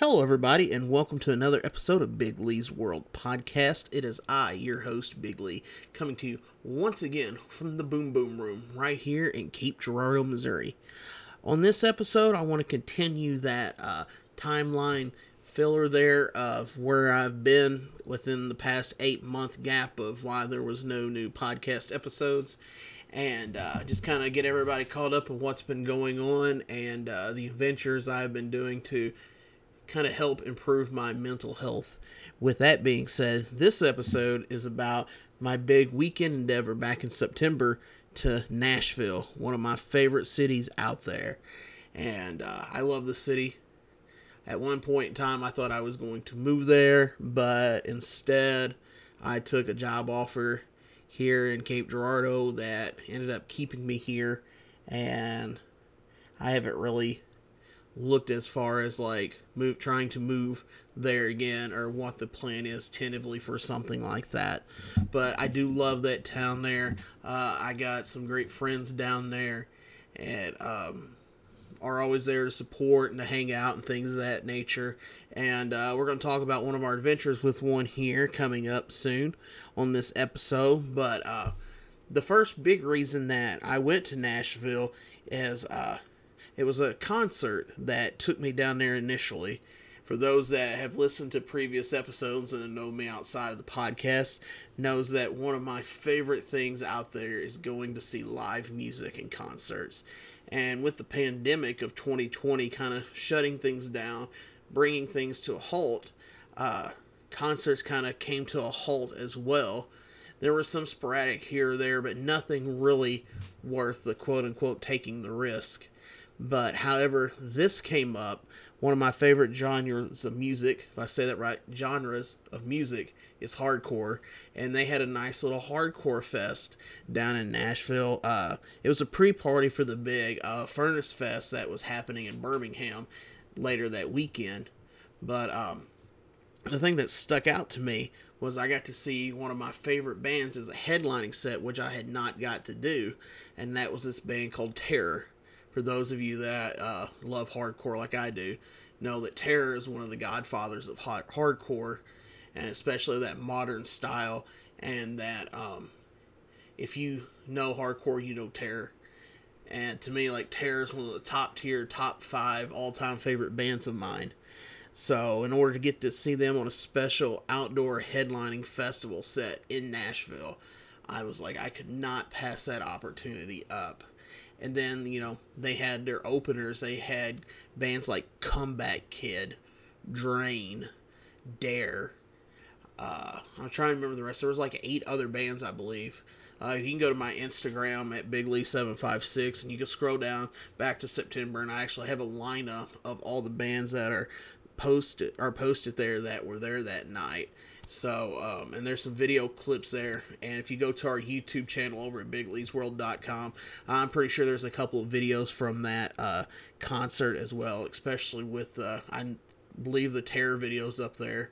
Hello, everybody, and welcome to another episode of Big Lee's World Podcast. It is I, your host, Big Lee, coming to you once again from the Boom Boom Room right here in Cape Girardeau, Missouri. On this episode, I want to continue that uh, timeline filler there of where I've been within the past eight month gap of why there was no new podcast episodes and uh, just kind of get everybody caught up on what's been going on and uh, the adventures I've been doing to kind of help improve my mental health. With that being said, this episode is about my big weekend endeavor back in September to Nashville, one of my favorite cities out there. And uh, I love the city. At one point in time, I thought I was going to move there, but instead, I took a job offer here in Cape Girardeau that ended up keeping me here. And I haven't really looked as far as like move trying to move there again or what the plan is tentatively for something like that. But i do love that town there. Uh, i got some great friends down there and um, are always there to support and to hang out and things of that nature. And uh, we're going to talk about one of our adventures with one here coming up soon on this episode. But uh, the first big reason that i went to nashville is uh, it was a concert that took me down there initially. For those that have listened to previous episodes and know me outside of the podcast, knows that one of my favorite things out there is going to see live music and concerts. And with the pandemic of 2020 kind of shutting things down, bringing things to a halt, uh, concerts kind of came to a halt as well. There was some sporadic here or there, but nothing really worth the quote unquote taking the risk. But however, this came up. One of my favorite genres of music, if I say that right, genres of music is hardcore, and they had a nice little hardcore fest down in Nashville. Uh, it was a pre-party for the big uh, Furnace Fest that was happening in Birmingham later that weekend. But um, the thing that stuck out to me was I got to see one of my favorite bands as a headlining set, which I had not got to do, and that was this band called Terror for those of you that uh, love hardcore like I do, know that Terror is one of the godfathers of hard- hardcore, and especially that modern style. And that um, if you know hardcore, you know Terror. And to me, like Terror is one of the top tier, top five all time favorite bands of mine. So, in order to get to see them on a special outdoor headlining festival set in Nashville, I was like, I could not pass that opportunity up. And then, you know, they had their openers. They had bands like Comeback Kid, Drain, Dare. Uh, I'm trying to remember the rest. There was like eight other bands, I believe. Uh, you can go to my Instagram at BigLee756 and you can scroll down back to September, and I actually have a lineup of all the bands that are posted are posted there that were there that night. So, um, and there's some video clips there. And if you go to our YouTube channel over at bigleesworld.com, I'm pretty sure there's a couple of videos from that uh, concert as well, especially with, uh, I believe, the Terror videos up there.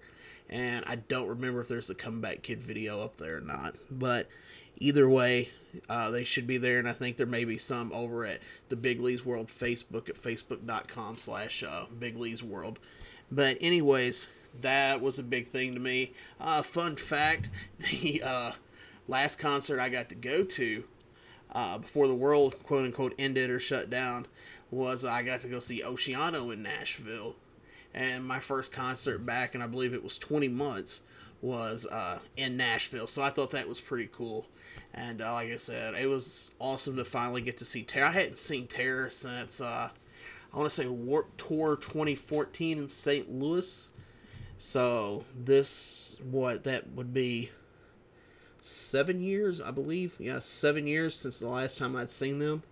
And I don't remember if there's the Comeback Kid video up there or not. But either way, uh, they should be there. And I think there may be some over at the Big Lee's World Facebook at facebook.com slash uh, Big Lee's World. But, anyways, that was a big thing to me. Uh, fun fact: the uh, last concert I got to go to uh, before the world quote unquote ended or shut down was I got to go see Oceano in Nashville, and my first concert back, and I believe it was 20 months, was uh, in Nashville. So I thought that was pretty cool. And uh, like I said, it was awesome to finally get to see Terror. I hadn't seen Terror since uh, I want to say Warped Tour 2014 in St. Louis. So this what that would be seven years, I believe. Yeah, seven years since the last time I'd seen them.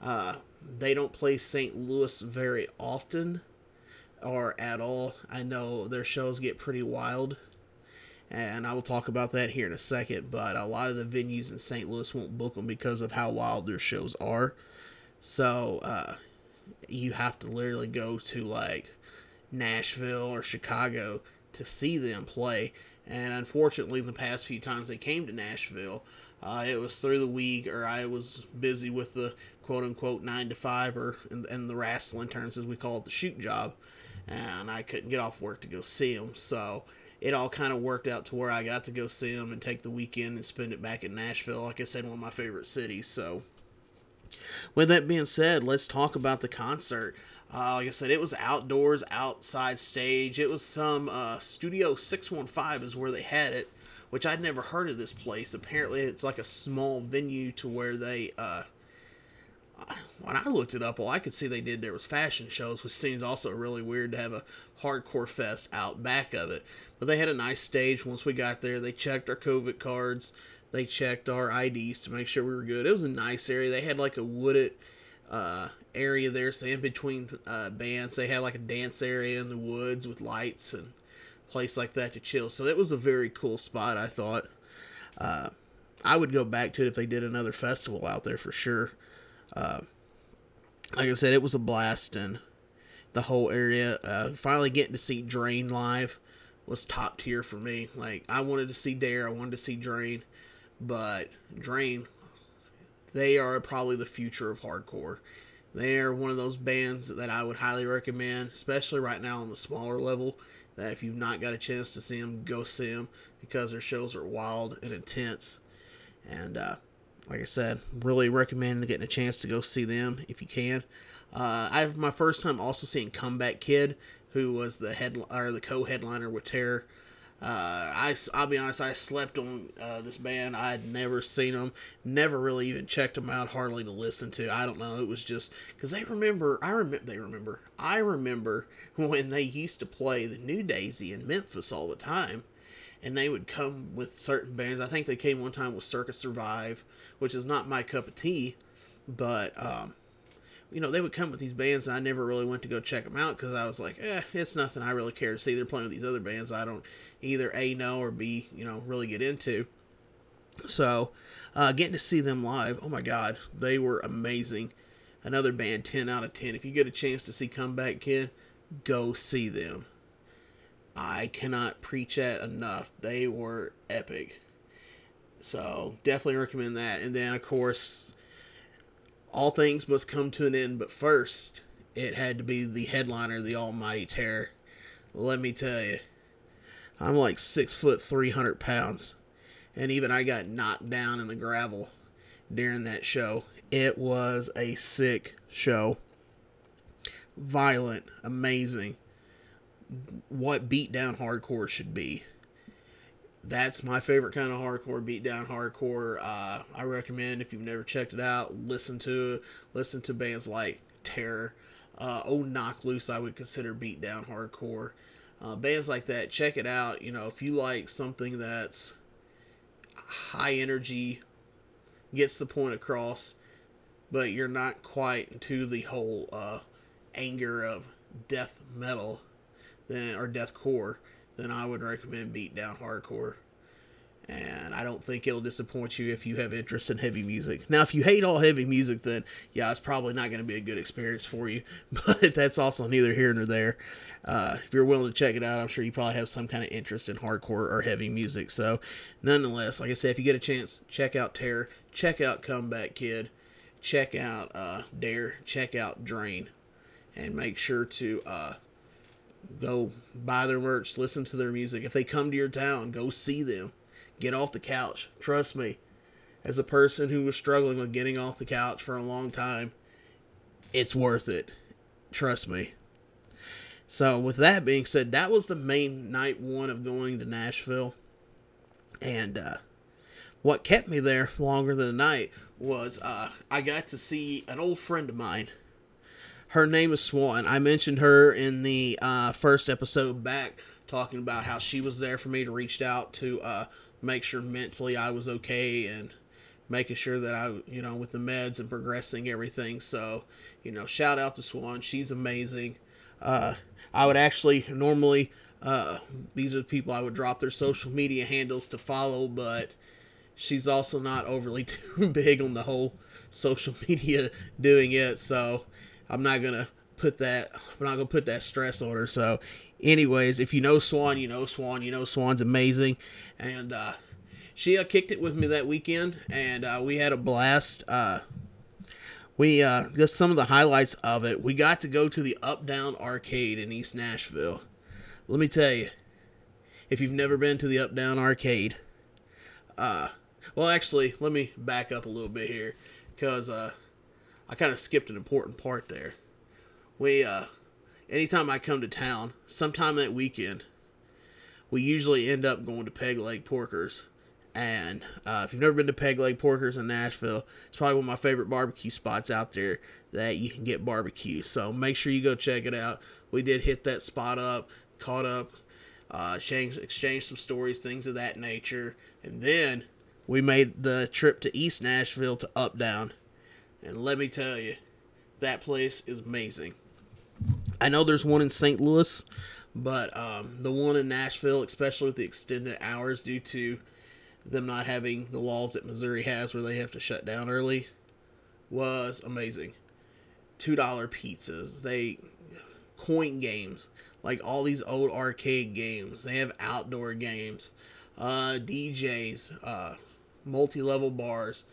Uh, they don't play St. Louis very often or at all. I know their shows get pretty wild, and I will talk about that here in a second. But a lot of the venues in St. Louis won't book them because of how wild their shows are. So uh, you have to literally go to like Nashville or Chicago to see them play. And unfortunately, the past few times they came to Nashville, uh, it was through the week, or I was busy with the quote unquote nine to five, or in, in the wrestling terms as we call it, the shoot job. and I couldn't get off work to go see them. So it all kind of worked out to where I got to go see them and take the weekend and spend it back in Nashville. Like I said, one of my favorite cities. So, with that being said, let's talk about the concert. Uh, like I said, it was outdoors, outside stage. It was some uh, Studio 615 is where they had it, which I'd never heard of this place. Apparently, it's like a small venue to where they. Uh, when I looked it up, all I could see they did there was fashion shows, which seems also really weird to have a hardcore fest out back of it. But they had a nice stage once we got there. They checked our COVID cards, they checked our IDs to make sure we were good. It was a nice area. They had like a wooded uh, area there, so in between uh, bands, they had like a dance area in the woods with lights and place like that to chill. So that was a very cool spot. I thought. Uh, I would go back to it if they did another festival out there for sure. Uh, like I said, it was a blast, and the whole area. Uh, finally getting to see Drain live was top tier for me. Like I wanted to see Dare, I wanted to see Drain, but Drain, they are probably the future of hardcore. They are one of those bands that I would highly recommend, especially right now on the smaller level. That if you've not got a chance to see them, go see them because their shows are wild and intense. And uh, like I said, really recommend getting a chance to go see them if you can. Uh, I have my first time also seeing Comeback Kid, who was the head or the co-headliner with Terror. Uh, I I'll be honest, I slept on uh, this band. I had never seen them, never really even checked them out, hardly to listen to. I don't know. It was just because they remember. I remember. They remember. I remember when they used to play the New Daisy in Memphis all the time and they would come with certain bands. I think they came one time with Circa Survive, which is not my cup of tea, but um, you know they would come with these bands, and I never really went to go check them out because I was like, eh, it's nothing I really care to see. They're playing with these other bands I don't either a know or b you know really get into. So, uh, getting to see them live, oh my god, they were amazing. Another band, ten out of ten. If you get a chance to see Comeback Kid, go see them. I cannot preach that enough. They were epic. So definitely recommend that. And then of course, all things must come to an end, but first it had to be the headliner, the Almighty Terror. Let me tell you, I'm like six foot three hundred pounds, and even I got knocked down in the gravel during that show. It was a sick show, violent, amazing what beatdown hardcore should be. That's my favorite kind of hardcore, beatdown hardcore. Uh, I recommend if you've never checked it out, listen to listen to bands like Terror, uh, Oh Knocked Loose. I would consider beatdown hardcore. Uh, bands like that, check it out. You know, if you like something that's high energy, gets the point across, but you're not quite into the whole uh, anger of death metal then or deathcore, then I would recommend Beatdown Hardcore. And I don't think it'll disappoint you if you have interest in heavy music. Now, if you hate all heavy music, then yeah, it's probably not going to be a good experience for you. But that's also neither here nor there. Uh, if you're willing to check it out, I'm sure you probably have some kind of interest in hardcore or heavy music. So, nonetheless, like I said, if you get a chance, check out Terror, check out Comeback Kid, check out uh, Dare, check out Drain, and make sure to uh, Go buy their merch, listen to their music. If they come to your town, go see them. Get off the couch. Trust me, as a person who was struggling with getting off the couch for a long time, it's worth it. Trust me. So, with that being said, that was the main night one of going to Nashville. And uh, what kept me there longer than a night was uh, I got to see an old friend of mine her name is Swan. I mentioned her in the uh, first episode back, talking about how she was there for me to reach out to uh, make sure mentally I was okay and making sure that I, you know, with the meds and progressing everything. So, you know, shout out to Swan. She's amazing. Uh, I would actually normally, uh, these are the people I would drop their social media handles to follow, but she's also not overly too big on the whole social media doing it. So, I'm not gonna put that I'm not gonna put that stress on her. So, anyways, if you know Swan, you know Swan. You know Swan's amazing, and uh, she uh, kicked it with me that weekend, and uh, we had a blast. Uh, we uh, just some of the highlights of it. We got to go to the Up Down Arcade in East Nashville. Let me tell you, if you've never been to the Up Down Arcade, uh, well, actually, let me back up a little bit here because uh, I kind of skipped an important part there. We, uh, anytime I come to town, sometime that weekend, we usually end up going to Peg Leg Porkers. And uh, if you've never been to Peg Leg Porkers in Nashville, it's probably one of my favorite barbecue spots out there that you can get barbecue. So make sure you go check it out. We did hit that spot up, caught up, uh, exchange, exchange some stories, things of that nature. And then we made the trip to East Nashville to Up Down. And let me tell you, that place is amazing. I know there's one in St. Louis, but um, the one in Nashville, especially with the extended hours due to them not having the laws that Missouri has where they have to shut down early, was amazing. $2 pizzas. They coin games, like all these old arcade games. They have outdoor games, uh, DJs, uh, multi level bars,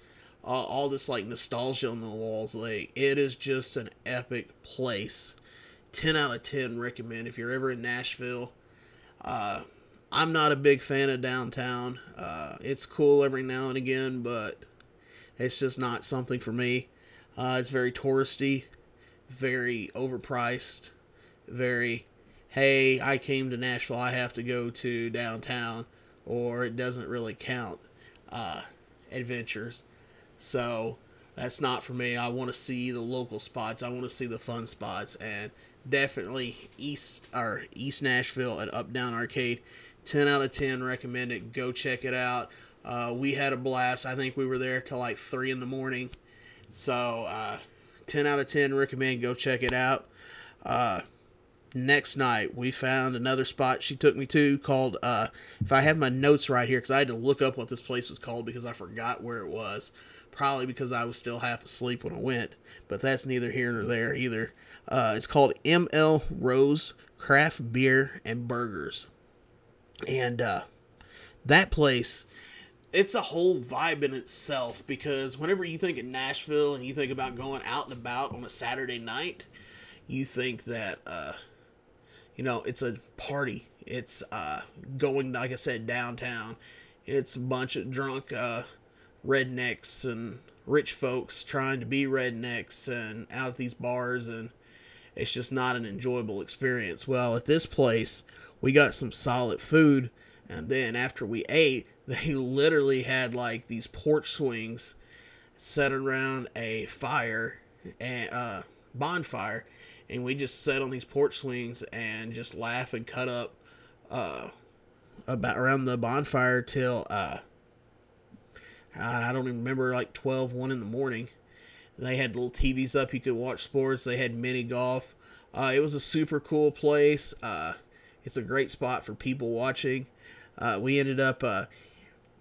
uh, all this like nostalgia on the walls. Like, it is just an epic place. 10 out of 10 recommend if you're ever in Nashville. Uh, I'm not a big fan of downtown. Uh, it's cool every now and again, but it's just not something for me. Uh, it's very touristy, very overpriced, very, hey, I came to Nashville, I have to go to downtown, or it doesn't really count uh, adventures. So that's not for me. I want to see the local spots. I want to see the fun spots, and definitely East or East Nashville at Up Down Arcade. 10 out of 10 recommend it. Go check it out. Uh, we had a blast. I think we were there till like 3 in the morning. So, uh, 10 out of 10 recommend. Go check it out. Uh, next night, we found another spot she took me to called, uh, if I have my notes right here, because I had to look up what this place was called because I forgot where it was. Probably because I was still half asleep when I went. But that's neither here nor there either. Uh, it's called ML Rose Craft Beer and Burgers. And uh, that place, it's a whole vibe in itself because whenever you think of Nashville and you think about going out and about on a Saturday night, you think that, uh, you know, it's a party. It's uh, going, like I said, downtown. It's a bunch of drunk uh, rednecks and rich folks trying to be rednecks and out at these bars and it's just not an enjoyable experience. Well, at this place, we got some solid food, and then after we ate, they literally had like these porch swings set around a fire and uh, bonfire, and we just sat on these porch swings and just laugh and cut up uh, about around the bonfire till uh, I don't even remember like 12, 1 in the morning. They had little TVs up. You could watch sports. They had mini golf. Uh, it was a super cool place. Uh, it's a great spot for people watching. Uh, we ended up uh,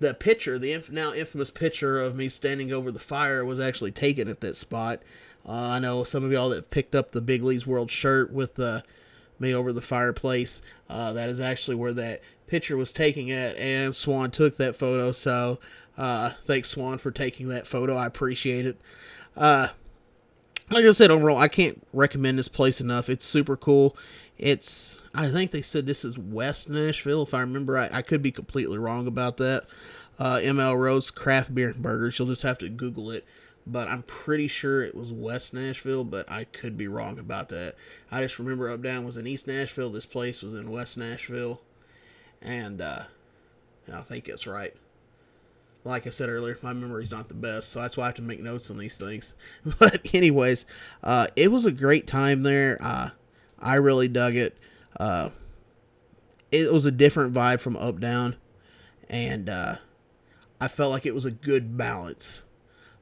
the picture, the inf- now infamous picture of me standing over the fire, was actually taken at that spot. Uh, I know some of y'all that picked up the Big World shirt with uh, me over the fireplace. that is actually where that picture was taken at, and Swan took that photo. So thanks, Swan, for taking that photo. I appreciate it. Uh, like I said, overall, I can't recommend this place enough. It's super cool. It's, I think they said this is West Nashville, if I remember right. I could be completely wrong about that. Uh, ML Rose Craft Beer and Burgers. You'll just have to Google it. But I'm pretty sure it was West Nashville, but I could be wrong about that. I just remember Up Down was in East Nashville. This place was in West Nashville. And uh, I think that's right like I said earlier, my memory's not the best, so that's why I have to make notes on these things. But anyways, uh, it was a great time there. Uh, I really dug it. Uh, it was a different vibe from Up Down, and uh, I felt like it was a good balance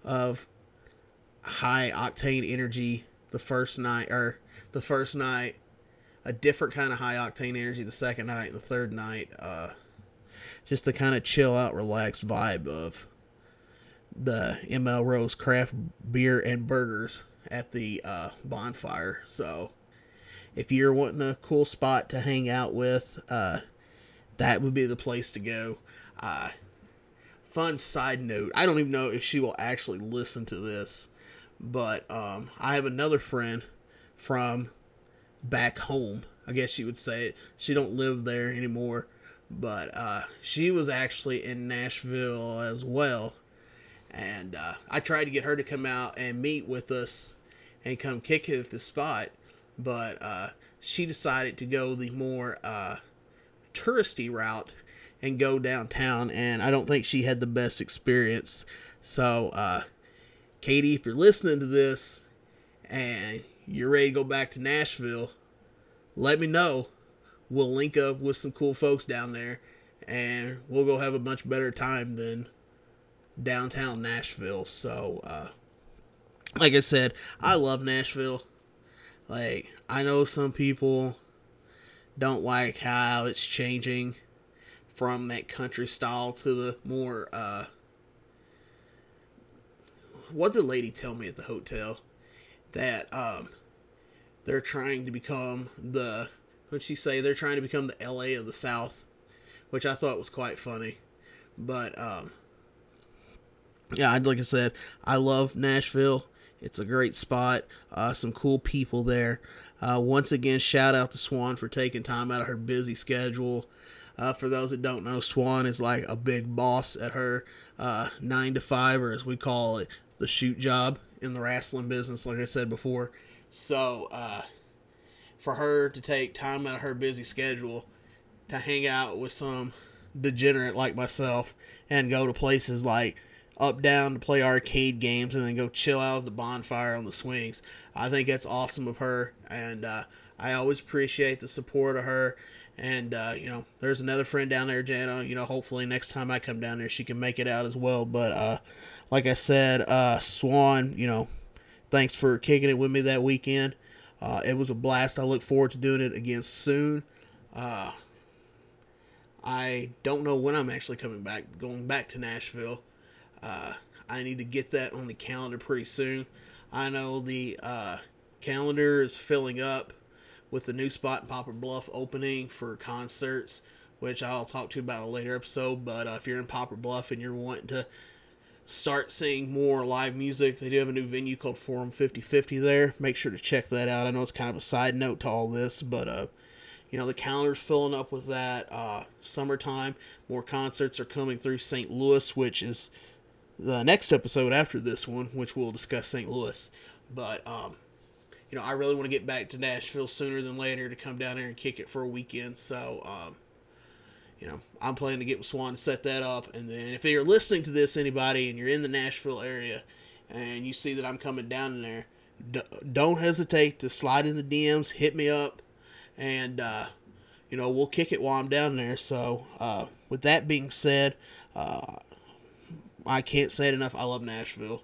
of high octane energy the first night, or the first night, a different kind of high octane energy the second night, the third night. Uh, just the kind of chill out, relaxed vibe of the ML Rose craft beer and burgers at the uh, bonfire. So, if you're wanting a cool spot to hang out with, uh, that would be the place to go. Uh, fun side note I don't even know if she will actually listen to this, But um, I have another friend from back home. I guess you would say it. She don't live there anymore, but uh, she was actually in Nashville as well. And uh, I tried to get her to come out and meet with us and come kick it at the spot, but uh, she decided to go the more uh, touristy route and go downtown, and I don't think she had the best experience. So, uh, Katie, if you're listening to this and you're ready to go back to Nashville, let me know. We'll link up with some cool folks down there, and we'll go have a much better time than downtown Nashville. So, uh, like I said, I love Nashville. Like, I know some people don't like how it's changing from that country style to the more, uh, what did the lady tell me at the hotel? That, um, they're trying to become the, what'd she say? They're trying to become the LA of the South, which I thought was quite funny. But, um, yeah, like I said, I love Nashville. It's a great spot. Uh, some cool people there. Uh, once again, shout out to Swan for taking time out of her busy schedule. Uh, for those that don't know, Swan is like a big boss at her uh, nine to five, or as we call it, the shoot job in the wrestling business. Like I said before, so uh, for her to take time out of her busy schedule to hang out with some degenerate like myself and go to places like up down to play arcade games and then go chill out at the bonfire on the swings. I think that's awesome of her, and uh, I always appreciate the support of her. And uh, you know, there's another friend down there, Jana. You know, hopefully next time I come down there, she can make it out as well. But uh, like I said, uh, Swan, you know, thanks for kicking it with me that weekend. Uh, it was a blast. I look forward to doing it again soon. Uh, I don't know when I'm actually coming back, going back to Nashville. Uh, I need to get that on the calendar pretty soon. I know the uh, calendar is filling up with the new spot in Poplar Bluff opening for concerts, which I'll talk to you about in a later episode. But uh, if you're in Poplar Bluff and you're wanting to start seeing more live music, they do have a new venue called Forum 5050 there. Make sure to check that out. I know it's kind of a side note to all this, but uh, you know the calendar's filling up with that. Uh, summertime, more concerts are coming through St. Louis, which is the next episode after this one, which we'll discuss St. Louis. But um, you know, I really want to get back to Nashville sooner than later to come down here and kick it for a weekend. So, um, you know, I'm planning to get with Swan to set that up. And then if you're listening to this, anybody, and you're in the Nashville area, and you see that I'm coming down there, don't hesitate to slide in the DMs, hit me up, and uh, you know we'll kick it while I'm down there. So, uh, with that being said, uh, I can't say it enough. I love Nashville.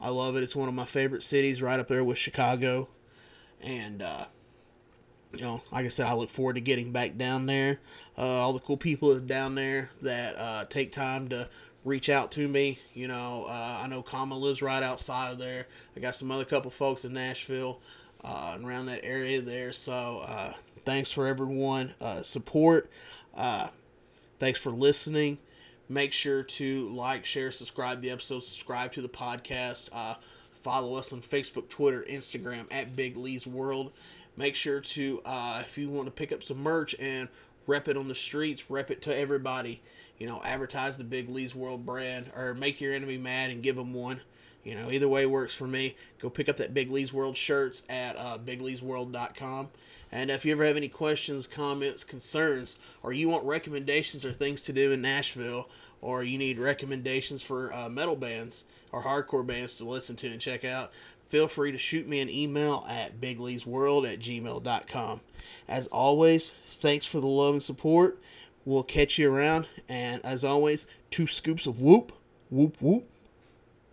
I love it. It's one of my favorite cities, right up there with Chicago. And uh, you know, like I said, I look forward to getting back down there. Uh, all the cool people down there that uh, take time to reach out to me. You know, uh, I know Kama lives right outside of there. I got some other couple folks in Nashville uh, and around that area there. So uh, thanks for everyone uh, support. thanks for listening. Make sure to like, share, subscribe the episode, subscribe to the podcast. Follow us on Facebook, Twitter, Instagram at Big Lee's World. Make sure to, uh, if you want to pick up some merch and rep it on the streets, rep it to everybody. You know, advertise the Big Lee's World brand or make your enemy mad and give them one. You know, either way works for me. Go pick up that Big Lee's World shirts at uh, bigleesworld.com. And if you ever have any questions, comments, concerns, or you want recommendations or things to do in Nashville, or you need recommendations for uh, metal bands or hardcore bands to listen to and check out, feel free to shoot me an email at bigleesworld at gmail.com. As always, thanks for the love and support. We'll catch you around. And as always, two scoops of whoop, whoop, whoop.